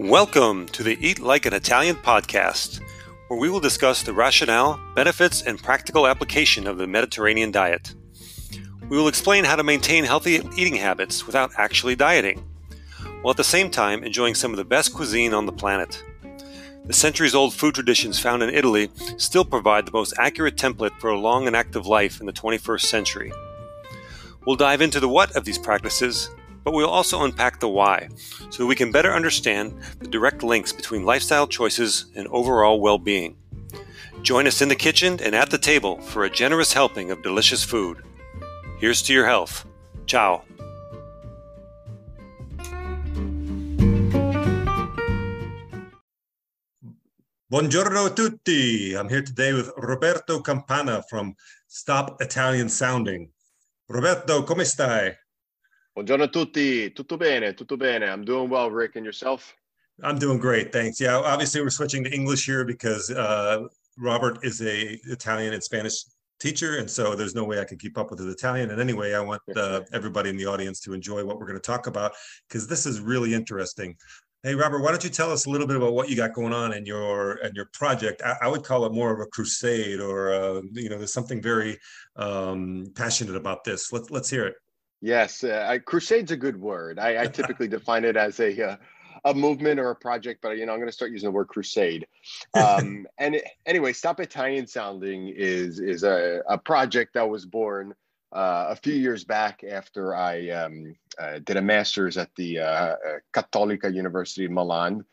Welcome to the Eat Like an Italian podcast, where we will discuss the rationale, benefits, and practical application of the Mediterranean diet. We will explain how to maintain healthy eating habits without actually dieting, while at the same time enjoying some of the best cuisine on the planet. The centuries old food traditions found in Italy still provide the most accurate template for a long and active life in the 21st century. We'll dive into the what of these practices but we'll also unpack the why so that we can better understand the direct links between lifestyle choices and overall well being. Join us in the kitchen and at the table for a generous helping of delicious food. Here's to your health. Ciao. Buongiorno tutti. I'm here today with Roberto Campana from Stop Italian Sounding. Roberto, come stai? Buongiorno a tutti. Tutto bene, tutto bene. I'm doing well, Rick, and yourself? I'm doing great, thanks. Yeah, obviously we're switching to English here because uh, Robert is a Italian and Spanish teacher, and so there's no way I can keep up with his Italian. And anyway, I want uh, everybody in the audience to enjoy what we're going to talk about because this is really interesting. Hey, Robert, why don't you tell us a little bit about what you got going on in your and your project? I, I, would call it more of a crusade, or uh, you know, there's something very um, passionate about this. Let's let's hear it. Yes, uh, I, crusade's a good word. I, I typically define it as a uh, a movement or a project, but you know I'm going to start using the word crusade. Um, and it, anyway, Stop Italian Sounding is is a, a project that was born uh, a few years back after I um, uh, did a master's at the uh, uh, Cattolica University of Milan.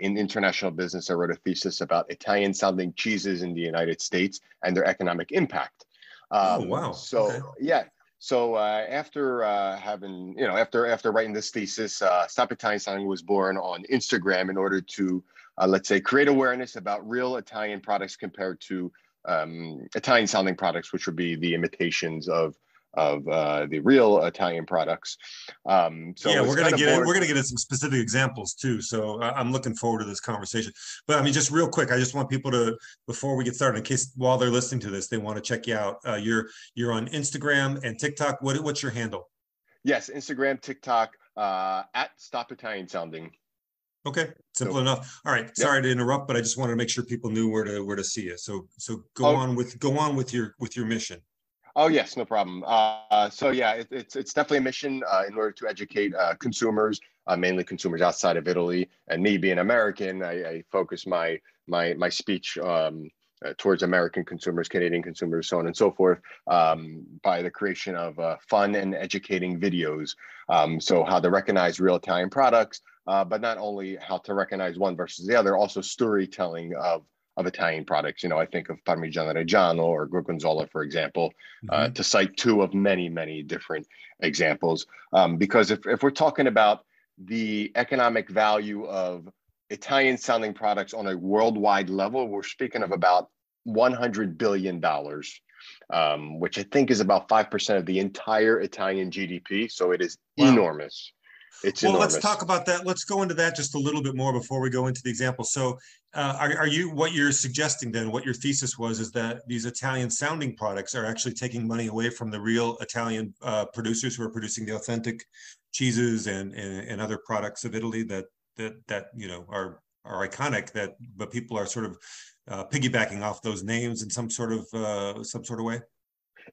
in international business, I wrote a thesis about Italian sounding cheeses in the United States and their economic impact. Oh, um, oh, wow. So, okay. yeah, so uh, after uh, having, you know, after after writing this thesis, uh, Stop Italian Sounding was born on Instagram in order to, uh, let's say, create awareness about real Italian products compared to um, Italian sounding products, which would be the imitations of of uh, the real Italian products. Um, so yeah, we're gonna get in, we're gonna get into some specific examples too. So I'm looking forward to this conversation. But I mean, just real quick, I just want people to before we get started, in case while they're listening to this, they want to check you out. Uh, you're you're on Instagram and TikTok. What what's your handle? Yes, Instagram, TikTok, uh, at Stop Italian Sounding. Okay, simple so, enough. All right, sorry to interrupt, but I just wanted to make sure people knew where to where to see you. So so go oh. on with go on with your with your mission. Oh yes, no problem. Uh, so yeah, it, it's it's definitely a mission uh, in order to educate uh, consumers, uh, mainly consumers outside of Italy. And me being American, I, I focus my my my speech um, uh, towards American consumers, Canadian consumers, so on and so forth, um, by the creation of uh, fun and educating videos. Um, so how to recognize real Italian products, but not only how to recognize one versus the other, also storytelling of of Italian products. You know, I think of Parmigiano Reggiano or Gorgonzola, for example, uh, mm-hmm. uh, to cite two of many, many different examples. Um, because if, if we're talking about the economic value of Italian sounding products on a worldwide level, we're speaking of about $100 billion, um, which I think is about 5% of the entire Italian GDP. So it is wow. enormous. It's well, enormous. let's talk about that. Let's go into that just a little bit more before we go into the example. So, uh, are, are you what you're suggesting then? What your thesis was is that these Italian sounding products are actually taking money away from the real Italian uh, producers who are producing the authentic cheeses and, and, and other products of Italy that that that you know are are iconic. That but people are sort of uh, piggybacking off those names in some sort of uh, some sort of way.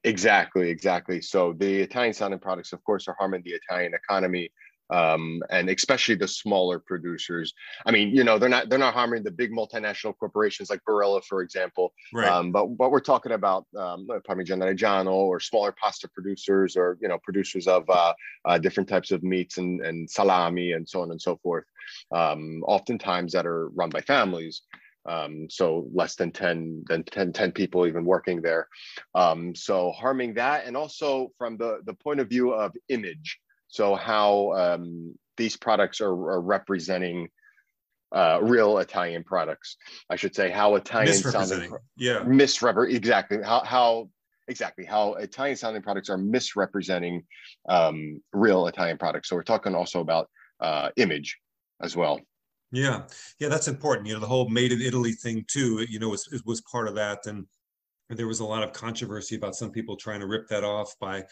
Exactly, exactly. So the Italian sounding products, of course, are harming the Italian economy um, and especially the smaller producers. I mean, you know, they're not they're not harming the big multinational corporations like Barilla, for example. Right. Um, but what we're talking about, um, Parmigiano Reggiano or smaller pasta producers, or you know, producers of uh, uh, different types of meats and, and salami and so on and so forth. Um, oftentimes that are run by families. Um, so less than 10 than 10, 10 people even working there um, so harming that and also from the the point of view of image so how um, these products are, are representing uh, real Italian products, I should say. How Italian sounding, yeah, misrepresent exactly how how exactly how Italian sounding products are misrepresenting um, real Italian products. So we're talking also about uh, image as well. Yeah, yeah, that's important. You know, the whole "made in Italy" thing too. You know, was was part of that, and there was a lot of controversy about some people trying to rip that off by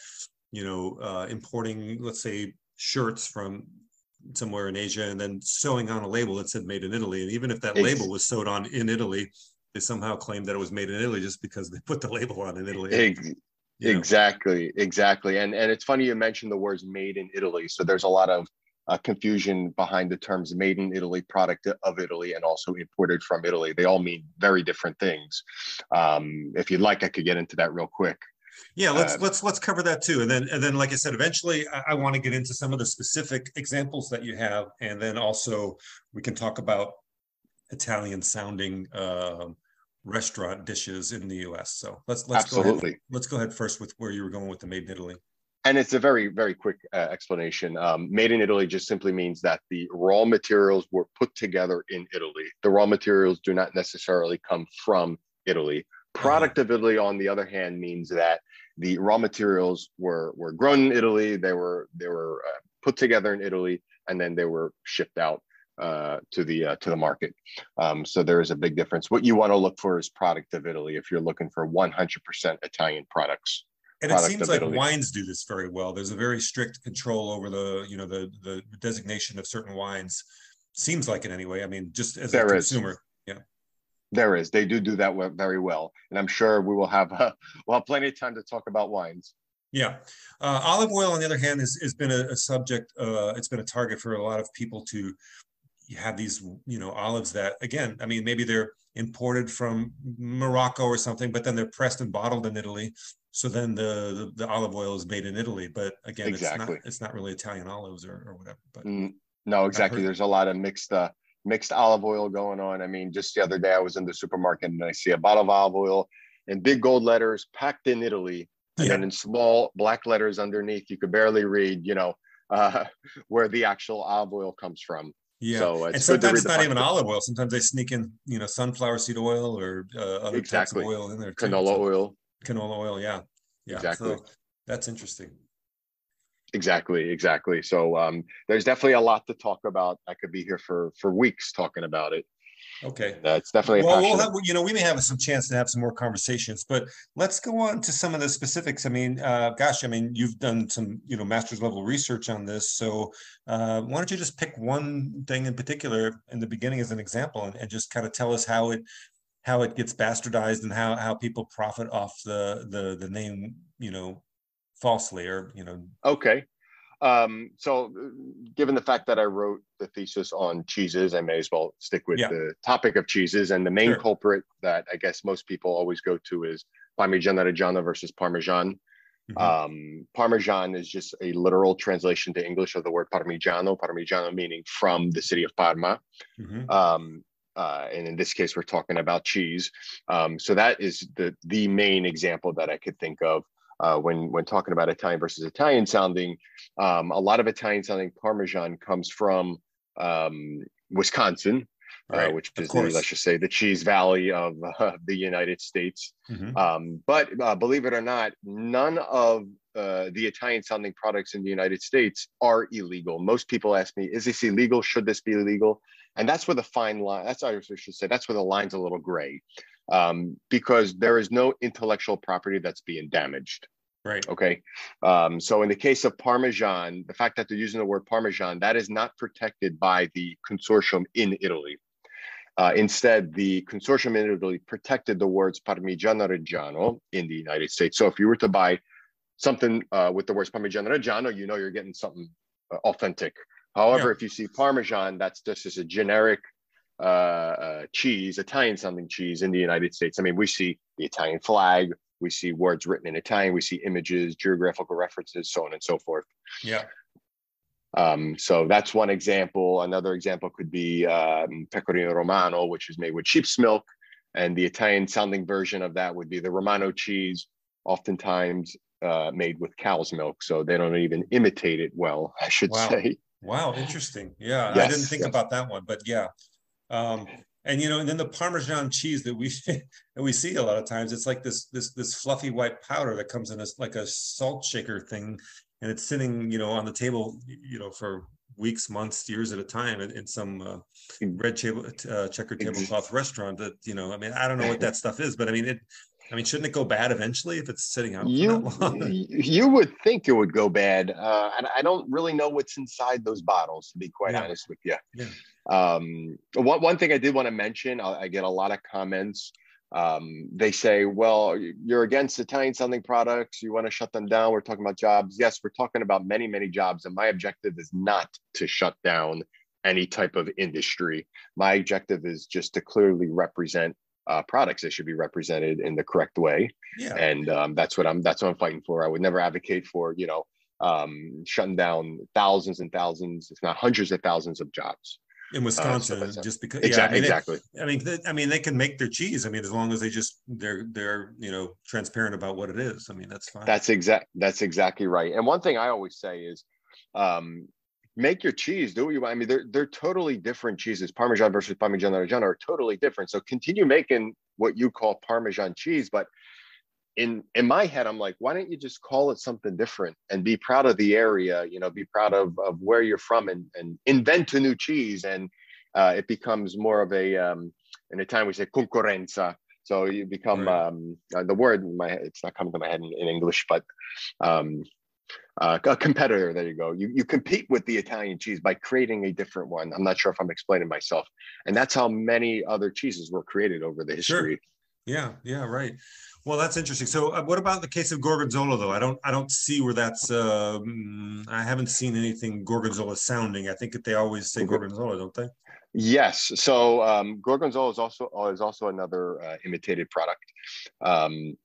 you know, uh, importing, let's say, shirts from somewhere in Asia and then sewing on a label that said made in Italy. And even if that label was sewed on in Italy, they somehow claimed that it was made in Italy just because they put the label on in Italy. Ex- exactly, exactly. And and it's funny you mentioned the words made in Italy. So there's a lot of uh, confusion behind the terms made in Italy, product of Italy, and also imported from Italy. They all mean very different things. Um, if you'd like, I could get into that real quick. Yeah, let's uh, let's let's cover that too, and then and then, like I said, eventually I, I want to get into some of the specific examples that you have, and then also we can talk about Italian sounding uh, restaurant dishes in the U.S. So let's let's absolutely go ahead, let's go ahead first with where you were going with the made in Italy. And it's a very very quick uh, explanation. Um, made in Italy just simply means that the raw materials were put together in Italy. The raw materials do not necessarily come from Italy. Product of Italy, on the other hand, means that the raw materials were were grown in Italy. They were they were uh, put together in Italy, and then they were shipped out uh, to the uh, to the market. Um, so there is a big difference. What you want to look for is product of Italy if you're looking for 100% Italian products. And it seems like Italy. wines do this very well. There's a very strict control over the you know the the designation of certain wines. Seems like it anyway. I mean, just as there a consumer. Is. There is. They do do that very well, and I'm sure we will have uh, we'll have plenty of time to talk about wines. Yeah, uh, olive oil, on the other hand, has, has been a, a subject. Uh, it's been a target for a lot of people to have these, you know, olives that, again, I mean, maybe they're imported from Morocco or something, but then they're pressed and bottled in Italy. So then the the, the olive oil is made in Italy, but again, exactly. it's not it's not really Italian olives or, or whatever. But mm, no, exactly. There's a lot of mixed uh, mixed olive oil going on. I mean, just the other day I was in the supermarket and I see a bottle of olive oil in big gold letters packed in Italy. And yeah. then in small black letters underneath, you could barely read, you know, uh, where the actual olive oil comes from. Yeah, so and sometimes it's not even olive oil. Sometimes they sneak in, you know, sunflower seed oil or uh, other exactly. types of oil in there. Too. Canola so, oil. Canola oil, yeah, yeah. Exactly. So that's interesting. Exactly, exactly. So um, there's definitely a lot to talk about. I could be here for for weeks talking about it. Okay, that's definitely well. We'll have, you know, we may have some chance to have some more conversations, but let's go on to some of the specifics. I mean, uh, gosh, I mean, you've done some, you know, master's level research on this. So uh, why don't you just pick one thing in particular in the beginning as an example, and, and just kind of tell us how it how it gets bastardized and how how people profit off the the the name, you know, falsely or you know. Okay. Um, so, given the fact that I wrote the thesis on cheeses, I may as well stick with yeah. the topic of cheeses. And the main sure. culprit that I guess most people always go to is Parmigiano Reggiano versus Parmesan. Mm-hmm. Um, Parmesan is just a literal translation to English of the word Parmigiano, Parmigiano meaning from the city of Parma. Mm-hmm. Um, uh, and in this case, we're talking about cheese. Um, so that is the the main example that I could think of uh, when when talking about Italian versus Italian sounding, um, a lot of Italian sounding Parmesan comes from um, Wisconsin, uh, right, uh, which is the, let's just say the cheese valley of uh, the United States. Mm-hmm. Um, but uh, believe it or not, none of uh, the Italian sounding products in the United States are illegal. Most people ask me, "Is this illegal? Should this be illegal?" And that's where the fine line. That's I should say. That's where the line's a little gray um, because there is no intellectual property that's being damaged. Right. Okay. Um, so in the case of Parmesan, the fact that they're using the word Parmesan, that is not protected by the consortium in Italy. Uh, instead, the consortium in Italy protected the words Parmigiano Reggiano in the United States. So if you were to buy something uh, with the words Parmigiano Reggiano, you know you're getting something uh, authentic. However, yeah. if you see Parmesan, that's just as a generic uh, uh, cheese, Italian sounding cheese in the United States. I mean, we see the Italian flag, we see words written in Italian, we see images, geographical references, so on and so forth. Yeah. Um, so that's one example. Another example could be um, pecorino romano, which is made with sheep's milk, and the Italian sounding version of that would be the Romano cheese, oftentimes uh, made with cow's milk. So they don't even imitate it well, I should wow. say. Wow, interesting. Yeah, yes, I didn't think yes. about that one, but yeah. Um, and you know, and then the Parmesan cheese that we that we see a lot of times, it's like this this this fluffy white powder that comes in a, like a salt shaker thing, and it's sitting you know on the table you know for weeks, months, years at a time in, in some uh, red table uh, checkered tablecloth restaurant. That you know, I mean, I don't know what that stuff is, but I mean, it I mean, shouldn't it go bad eventually if it's sitting out? You you would think it would go bad, uh, and I don't really know what's inside those bottles. To be quite yeah. honest with you, yeah. Um, one one thing I did want to mention, I, I get a lot of comments. Um, they say, "Well, you're against Italian sounding products. You want to shut them down." We're talking about jobs. Yes, we're talking about many many jobs, and my objective is not to shut down any type of industry. My objective is just to clearly represent uh, products that should be represented in the correct way. Yeah. And um, that's what I'm that's what I'm fighting for. I would never advocate for you know um, shutting down thousands and thousands, if not hundreds of thousands of jobs in Wisconsin, uh, just because exactly, yeah, I mean, exactly. They, I mean, they, I mean, they can make their cheese. I mean, as long as they just they're they're you know transparent about what it is. I mean, that's fine. That's exact. That's exactly right. And one thing I always say is, um, make your cheese do what you want. I mean, they're they're totally different cheeses. Parmesan versus Parmigiano Reggiano are totally different. So continue making what you call Parmesan cheese, but in in my head, I'm like, why don't you just call it something different and be proud of the area? You know, be proud of of where you're from and and invent a new cheese, and uh, it becomes more of a um, in Italian we say concorrenza. So you become right. um, uh, the word my it's not coming to my head in, in English, but um, uh, a competitor. There you go. You you compete with the Italian cheese by creating a different one. I'm not sure if I'm explaining myself, and that's how many other cheeses were created over the history. Sure. Yeah, yeah, right. Well, that's interesting. So, uh, what about the case of Gorgonzola, though? I don't, I don't see where that's. Uh, I haven't seen anything Gorgonzola sounding. I think that they always say Gorgonzola, don't they? Yes. So um, Gorgonzola is also is also another uh, imitated product. Um,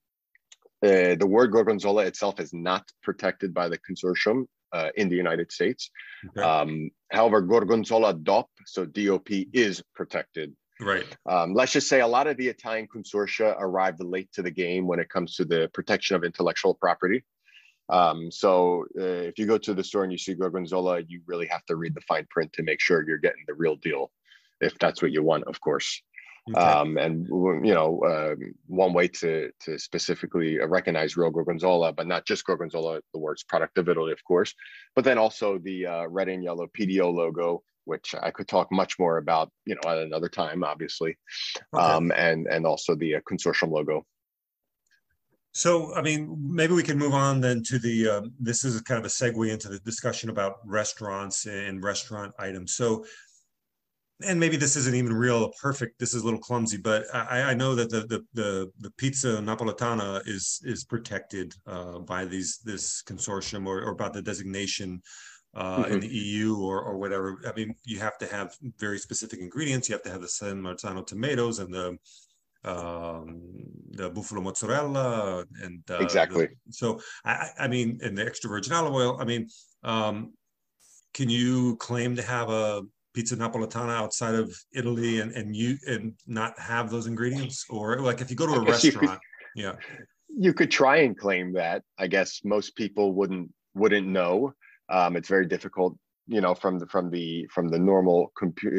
uh, the word gorgonzola itself is not protected by the consortium uh, in the United States. Okay. Um, however, gorgonzola DOP, so DOP, is protected. Right. Um, let's just say a lot of the Italian consortia arrived late to the game when it comes to the protection of intellectual property. Um, so uh, if you go to the store and you see gorgonzola, you really have to read the fine print to make sure you're getting the real deal, if that's what you want, of course. Okay. Um, and you know, uh, one way to to specifically recognize real gorgonzola, but not just gorgonzola, the words product of Italy, of course, but then also the uh, red and yellow PDO logo, which I could talk much more about, you know, at another time, obviously, okay. um, and and also the uh, consortium logo. So, I mean, maybe we can move on then to the. Uh, this is kind of a segue into the discussion about restaurants and restaurant items. So, and maybe this isn't even real perfect. This is a little clumsy, but I, I know that the, the, the the pizza napoletana is is protected uh, by these this consortium or, or about the designation uh, mm-hmm. in the EU or or whatever. I mean, you have to have very specific ingredients. You have to have the San Marzano tomatoes and the um the buffalo mozzarella and uh, exactly the, so i i mean and the extra virgin olive oil i mean um can you claim to have a pizza napoletana outside of Italy and and you and not have those ingredients or like if you go to a restaurant could, yeah you could try and claim that I guess most people wouldn't wouldn't know um, it's very difficult you know from the from the from the normal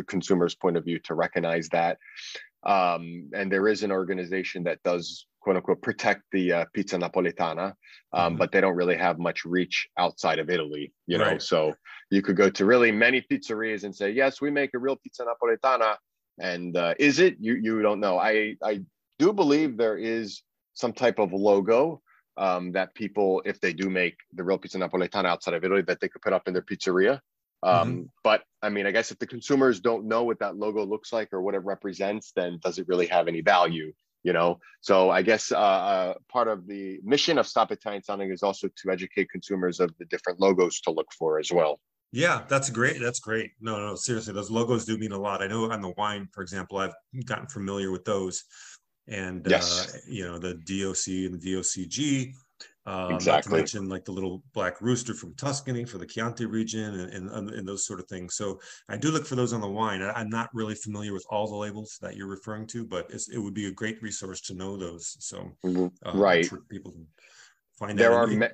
consumer's point of view to recognize that. Um, and there is an organization that does quote unquote protect the uh, pizza napoletana um, mm-hmm. but they don't really have much reach outside of italy you know? Right. so you could go to really many pizzerias and say yes we make a real pizza napoletana. And uh, is it? You you don't know. I i do believe there is some type of logo um, that people if they do make the real pizza napoletana outside of italy that they could put up in their pizzeria um, mm-hmm. But I mean, I guess if the consumers don't know what that logo looks like or what it represents, then does it really have any value? You know, so I guess uh, uh, part of the mission of Stop Italian Sounding is also to educate consumers of the different logos to look for as well. Yeah, that's great. That's great. No, no, seriously, those logos do mean a lot. I know on the wine, for example, I've gotten familiar with those, and yes. uh, you know the DOC and the DOCG um, exactly. Not to mention like the little black rooster from Tuscany for the Chianti region and, and, and those sort of things. So I do look for those on the wine. I, am not really familiar with all the labels that you're referring to, but it would be a great resource to know those. So mm-hmm. uh, right, people can find there are. Me-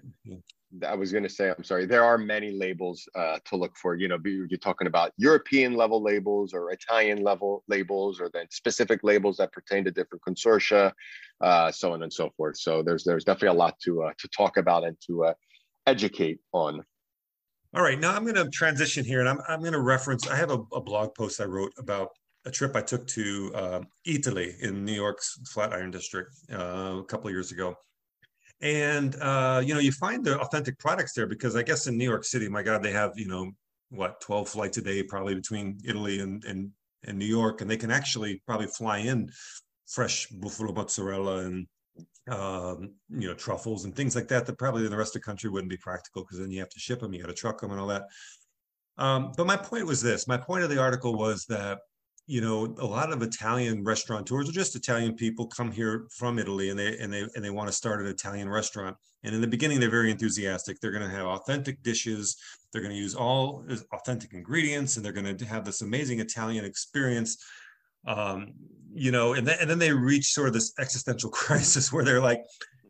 I was going to say, I'm sorry, there are many labels uh, to look for. You know, you're talking about European level labels or Italian level labels, or then specific labels that pertain to different consortia, uh, so on and so forth. So there's there's definitely a lot to uh, to talk about and to uh, educate on. All right, now I'm going to transition here, and I'm I'm going to reference. I have a, a blog post I wrote about a trip I took to uh, Eataly in New York's Flatiron District uh, a couple of years ago. And uh, you know, you find the authentic products there because I guess in New York City, my God, they have you know what 12 flights a day probably between Italy and and, and New York, and they can actually probably fly in fresh buffalo mozzarella and um, you know truffles and things like that that probably in the rest of the country wouldn't be practical because then you have to ship them, you got to truck them and all that. Um, but my point was this: my point of the article was that you know a lot of Italian restaurateurs or just Italian people come here from Italy and they and they and they want to start an Italian restaurant. And in the beginning, they're very enthusiastic. They're going to have authentic dishes. They're going to use all authentic ingredients, and they're going to have this amazing Italian experience. Um, you know, and then and then they reach sort of this existential crisis where they're like,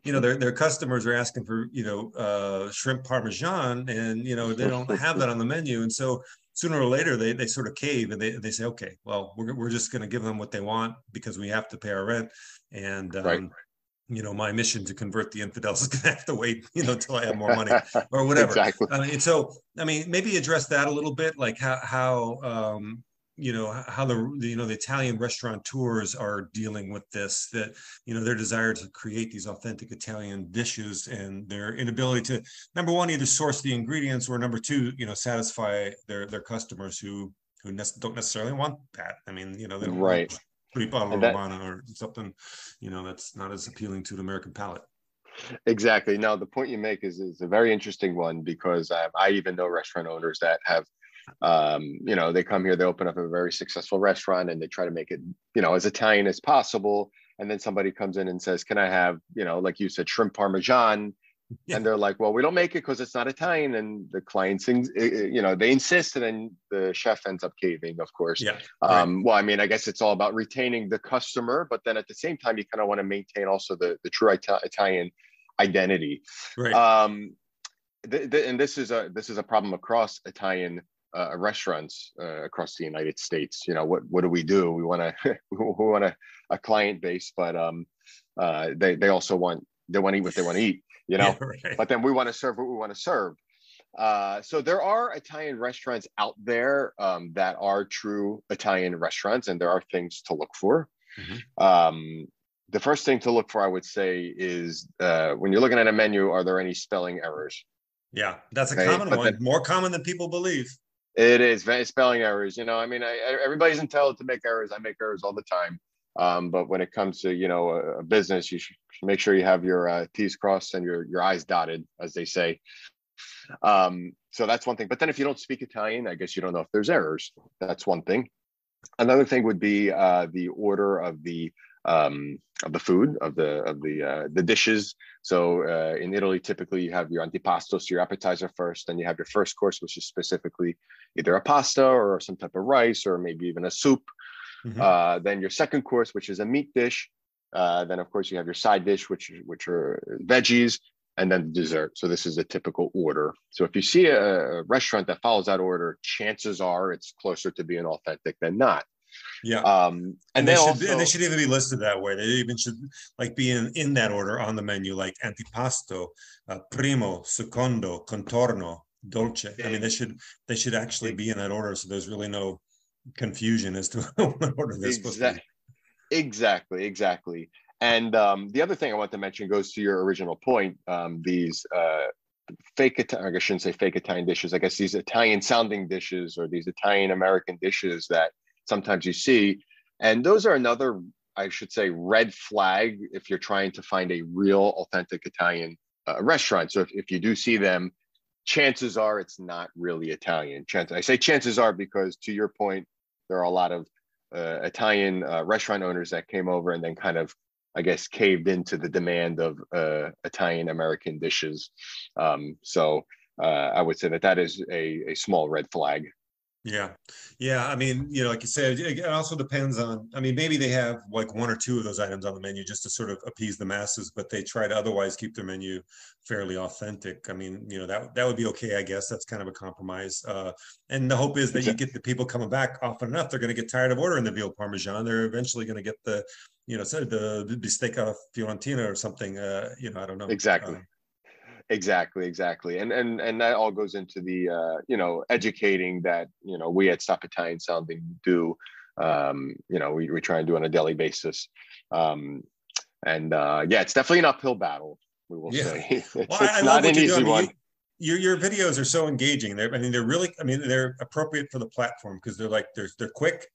you know, their their customers are asking for you know uh, shrimp parmesan, and you know they don't have that on the menu, and so sooner or later they they sort of cave and they they say, okay, well we're we're just going to give them what they want because we have to pay our rent, and um, right. you know my mission to convert the infidels is going to have to wait you know until I have more money or whatever. exactly. Uh, and so I mean maybe address that a little bit, like how how um, you know how the you know the Italian restaurateurs are dealing with this that you know their desire to create these authentic Italian dishes and their inability to number one either source the ingredients or number two you know satisfy their their customers who who ne- don't necessarily want that I mean you know they don't right bottle that, or something you know that's not as appealing to the American palate. Exactly. Now, the point you make is, is a very interesting one because I, I even know restaurant owners that have um, you know, they come here, they open up a very successful restaurant and they try to make it, you know, as Italian as possible. And then somebody comes in and says, Can I have, you know, like you said, shrimp parmesan? Yeah. And they're like, Well, we don't make it because it's not Italian. And the client sings, eh, eh, you know, they insist, and then the chef ends up caving, of course. Yeah. Um, right. Well, I mean, I guess it's all about retaining the customer, but then at the same time, you kind of want to maintain also the, the true Ita- Italian identity. Right. Um, th- th- and this is a this is a problem across Italian uh, restaurants uh, across the United States. You know, what what do we do? We want to we want a, a client base, but um, uh, they they also want they want to eat what they want to eat. You know, yeah, right. but then we want to serve what we want to serve. Uh, so there are Italian restaurants out there um, that are true Italian restaurants, and there are things to look for. Mm-hmm. Um, the first thing to look for, I would say, is uh, when you're looking at a menu, are there any spelling errors? Yeah, that's a okay? common but one, then, more common than people believe. It is spelling errors. You know, I mean, I, everybody's entitled to make errors. I make errors all the time. Um, but when it comes to you know a, a business, you should make sure you have your uh, T's crossed and your your I's dotted, as they say. Um, so that's one thing. But then if you don't speak Italian, I guess you don't know if there's errors. That's one thing. Another thing would be uh, the order of the um, of the food of the of the uh, the dishes. So uh, in Italy, typically you have your antipasto, so your appetizer first, then you have your first course, which is specifically either a pasta or some type of rice or maybe even a soup. Mm-hmm. Uh, then your second course, which is a meat dish. Uh, then of course you have your side dish, which which are veggies, and then the dessert. So this is a typical order. So if you see a restaurant that follows that order, chances are it's closer to being authentic than not. Yeah. Um, and, and they, should also, they should even be listed that way. They even should like be in, in that order on the menu, like antipasto, uh, primo, secondo, contorno, dolce. I mean, they should they should actually be in that order, so there's really no confusion as to what order they're supposed to be. Exactly, exactly. And um, the other thing I want to mention goes to your original point. Um, these uh, fake Italian, I shouldn't say fake Italian dishes. I guess these Italian sounding dishes or these Italian American dishes that sometimes you see. And those are another, I should say, red flag if you're trying to find a real authentic Italian uh, restaurant. So if, if you do see them, chances are it's not really Italian. Chance, I say chances are because to your point, there are a lot of uh, Italian uh, restaurant owners that came over and then kind of, I guess, caved into the demand of uh, Italian American dishes. Um, so uh, I would say that that is a, a small red flag. Yeah. Yeah. I mean, you know, like you said, it also depends on, I mean, maybe they have like one or two of those items on the menu just to sort of appease the masses, but they try to otherwise keep their menu fairly authentic. I mean, you know, that, that would be okay, I guess. That's kind of a compromise. Uh, and the hope is that you get the people coming back often enough, they're going to get tired of ordering the veal parmesan. They're eventually going to get the, you know, the, the bistecca fiorentina or something. Uh, you know, I don't know. Exactly. Uh, exactly exactly and and and that all goes into the uh, you know educating that you know we at stop italian sounding do um, you know we, we try and do on a daily basis um, and uh, yeah it's definitely an uphill battle we will yeah. say it's, well, it's not an easy one your your videos are so engaging they're i mean they're really i mean they're appropriate for the platform because they're like they're they're quick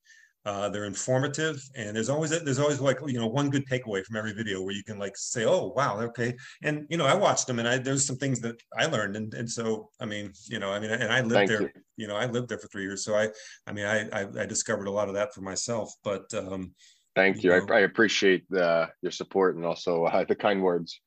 uh, they're informative, and there's always there's always like you know one good takeaway from every video where you can like say, oh wow, okay. And you know I watched them, and I there's some things that I learned, and and so I mean you know I mean and I lived Thank there, you. you. know I lived there for three years, so I I mean I I, I discovered a lot of that for myself. But um, Thank you. you know, I, I, appreciate the, your support and also uh, the kind words.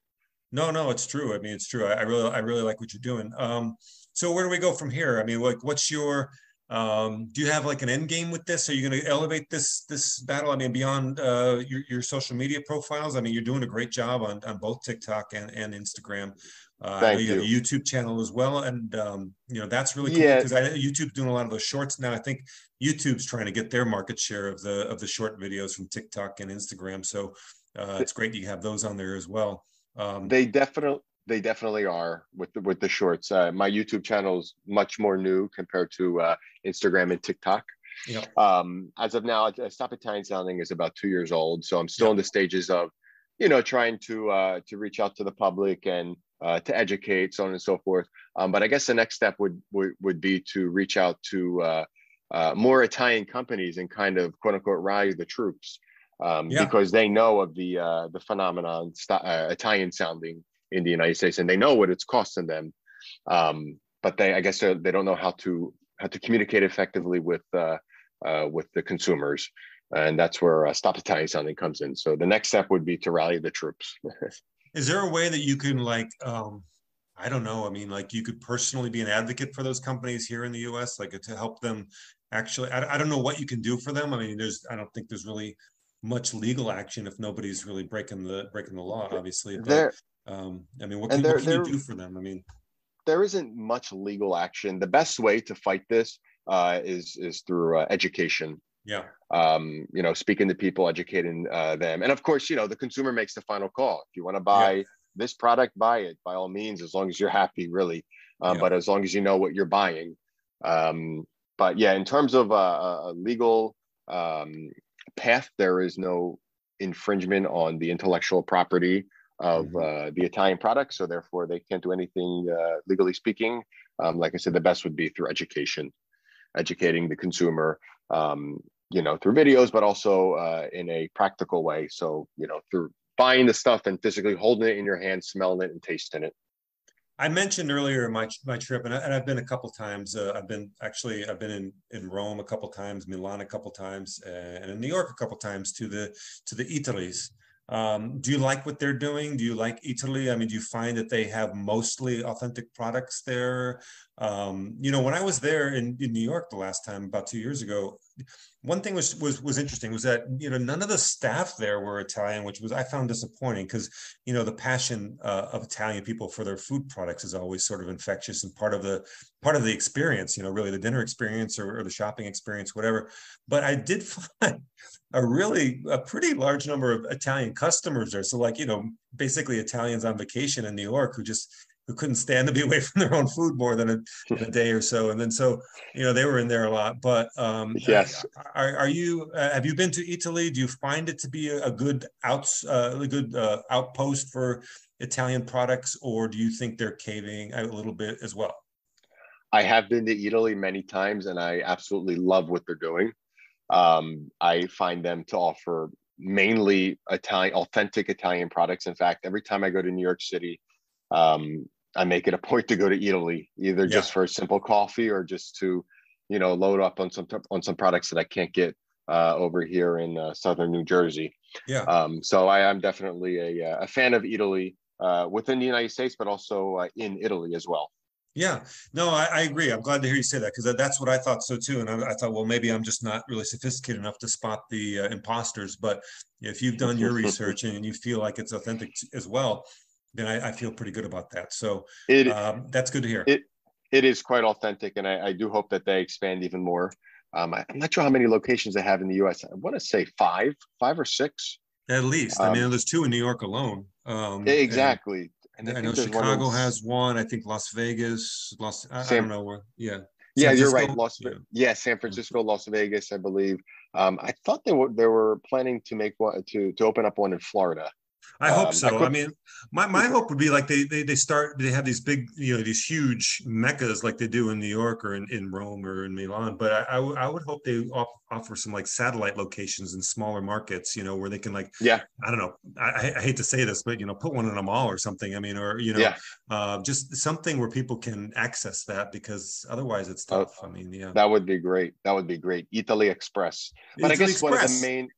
No, no, it's true. I mean, it's true. I, I really, I really like what you're doing. Um, so where do we go from here? I mean, like, what's your um, do you have like an end game with this? Are you going to elevate this this battle? I mean, beyond uh, your, your social media profiles. I mean, you're doing a great job on, on both TikTok and, and Instagram. Uh, Thank you. you have a YouTube channel as well, and um, you know that's really cool because yeah. YouTube's doing a lot of those shorts now. I think YouTube's trying to get their market share of the of the short videos from TikTok and Instagram. So uh, it's great you have those on there as well. Um, they definitely they definitely are with the, with the shorts. Uh, my YouTube channel is much more new compared to uh, Instagram and TikTok. Yeah. Um, as of now, Stop Italian Sounding is about two years old, so I'm still yeah. in the stages of, you know, trying to uh, to reach out to the public and uh, to educate, so on and so forth. Um, but I guess the next step would would, would be to reach out to uh, uh, more Italian companies and kind of quote unquote rally the troops. Um, yeah. because they know of the uh, the phenomenon st- uh, Italian sounding in the United States, and they know what it's costing them. Um, but they, I guess, they don't know how to how to communicate effectively with uh, uh, with the consumers, and that's where uh, Stop Italian Sounding comes in. So the next step would be to rally the troops. Is there a way that you can like? Um, I don't know. I mean, like you could personally be an advocate for those companies here in the U.S., like to help them. Actually, I, I don't know what you can do for them. I mean, there's I don't think there's really much legal action if nobody's really breaking the breaking the law obviously but there, um, I mean, what can, there, what can you do for them? I mean, there isn't much legal action. The best way to fight this uh, is is through uh, education. Yeah. Um, you know, speaking to people, educating uh, them, and of course, you know, the consumer makes the final call. If you want to buy yeah. this product, buy it by all means, as long as you're happy, really. Um, yeah. But as long as you know what you're buying. Um, but yeah, in terms of a, a legal um, path, there is no infringement on the intellectual property of mm-hmm. uh, the Italian product. So therefore, they can't do anything uh, legally speaking. Um, like I said, the best would be through education, educating the consumer, um, you know, through videos, but also uh, in a practical way. So you know, through buying the stuff and physically holding it in your hand, smelling it, and tasting it. I mentioned earlier my my trip, and, I, have been a couple times. Uh, I've been actually I've been in in Rome a couple times, Milan a couple times, uh, and in New York a couple times to the to the Eataly's. Um, do you like what they're doing? Do you like Eataly? I mean, do you find that they have mostly authentic products there? Um, you know, when I was there in, in New York the last time, about two years ago, one thing was was was interesting was that you know none of the staff there were Italian, which was I found disappointing because you know the passion uh, of Italian people for their food products is always sort of infectious and part of the part of the experience. You know, really the dinner experience or, or the shopping experience, whatever. But I did find a really a pretty large number of Italian customers there. So like you know basically Italians on vacation in New York who just who couldn't stand to be away from their own food more than a, a day or so. And then so, you know, they were in there a lot. But um, yes, are, are you? Uh, have you been to Eataly? Do you find it to be a, a good outs, uh, a good uh, outpost for Italian products, or do you think they're caving a little bit as well? I have been to Eataly many times, and I absolutely love what they're doing. Um, I find them to offer mainly Italian, authentic Italian products. In fact, every time I go to New York City, um, I make it a point to go to Eataly, either yeah. just for a simple coffee or just to, you know, load up on some on some products that I can't get uh, over here in uh, southern New Jersey. Yeah. Um, so I am definitely a, uh, a fan of Eataly uh, within the United States, but also uh, in Italy as well. Yeah, no, I, I, agree. I'm glad to hear you say that because that's what I thought so too. And I, I, thought, well, maybe I'm just not really sophisticated enough to spot the uh, imposters. But if you've done your research and you feel like it's authentic as well, then I, I feel pretty good about that. So it, um, that's good to hear. It it is quite authentic, and I, I do hope that they expand even more. Um, I, am not sure how many locations they have in the U.S. I want to say five, five or six. At least, um, I mean, there's two in New York alone. Um, exactly. And, and I, I know Chicago one has one. I think Las Vegas, Las. I, San, I don't know where. Yeah. yeah, you're right. Las yeah. yeah, San Francisco, Las Vegas, I believe. Um, I thought they were they were planning to make one to to open up one in Florida. I hope um, so. I, I, mean, my, my hope would be like they, they they start they have these big you know these huge meccas like they do in New York or in, in Rome or in Milan. But I, I, w- I would hope they off, offer some like satellite locations in smaller markets, you know, where they can like yeah I don't know I, I hate to say this, but you know put one in a mall or something. I mean, or you know, yeah. uh, just something where people can access that because otherwise it's tough. I mean, yeah, that would be great. That would be great. Eataly Express. But Eataly I guess Express. one of the main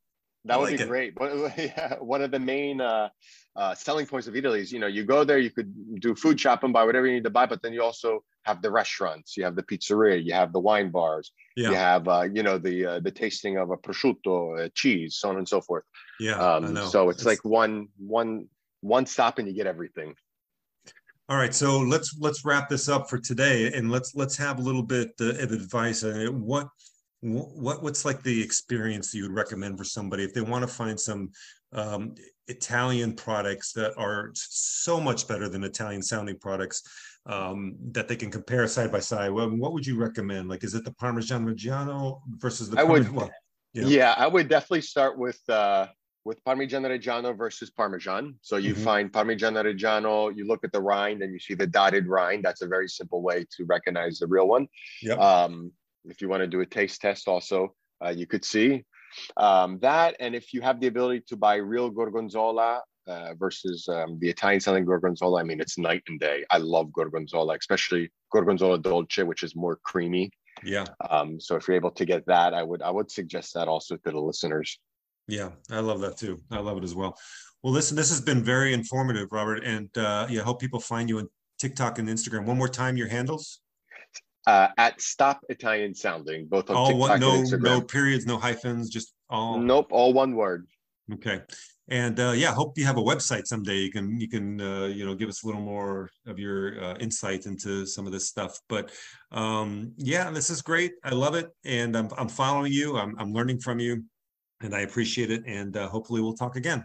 that would like be it. great. But yeah, one of the main uh, uh, selling points of Eataly is, you know, you go there, you could do food shopping, buy whatever you need to buy, but then you also have the restaurants, you have the pizzeria, you have the wine bars, yeah. you have, uh, you know, the uh, the tasting of a prosciutto, uh, cheese, so on and so forth. Yeah. Um, so it's, it's like one one one stop and you get everything. All right, so let's let's wrap this up for today, and let's let's have a little bit uh, of advice. on what what what's like the experience you would recommend for somebody if they want to find some um, Italian products that are so much better than Italian sounding products um, that they can compare side by side? Well, what would you recommend? Like, is it the Parmigiano Reggiano versus the? I would. Well, yeah. yeah. I would definitely start with uh, with Parmigiano Reggiano versus Parmesan. So you mm-hmm. find Parmigiano Reggiano, you look at the rind and you see the dotted rind. That's a very simple way to recognize the real one. Yep. Um, if you want to do a taste test also uh, you could see um, that and if you have the ability to buy real gorgonzola uh, versus um, the Italian selling gorgonzola, I mean, it's night and day. I love gorgonzola, especially gorgonzola dolce, which is more creamy. Yeah. Um, so if you're able to get that, I would I would suggest that also to the listeners. Yeah, I love that too. I love it as well. Well, listen, this has been very informative, Robert, and uh, yeah, hope people find you on TikTok and Instagram. One more time, your handles uh, at Stop Italian Sounding, both on all TikTok one, no, and Instagram. No periods, no hyphens, just all. Nope, all one word. Okay, and uh, yeah, hope you have a website someday. You can you can uh, you know give us a little more of your uh, insight into some of this stuff. But um, yeah, this is great. I love it, and I'm I'm following you. I'm I'm learning from you, and I appreciate it. And uh, hopefully, we'll talk again.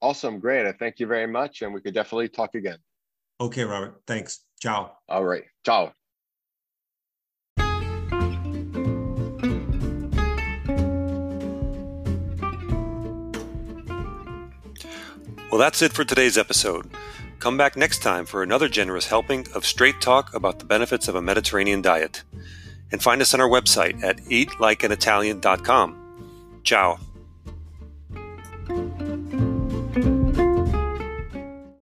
Awesome, great. I thank you very much, and we could definitely talk again. Okay, Robert. Thanks. Ciao. All right. Ciao. Well, that's it for today's episode. Come back next time for another generous helping of straight talk about the benefits of a Mediterranean diet. And find us on our website at eatlikeanitalian.com. Ciao.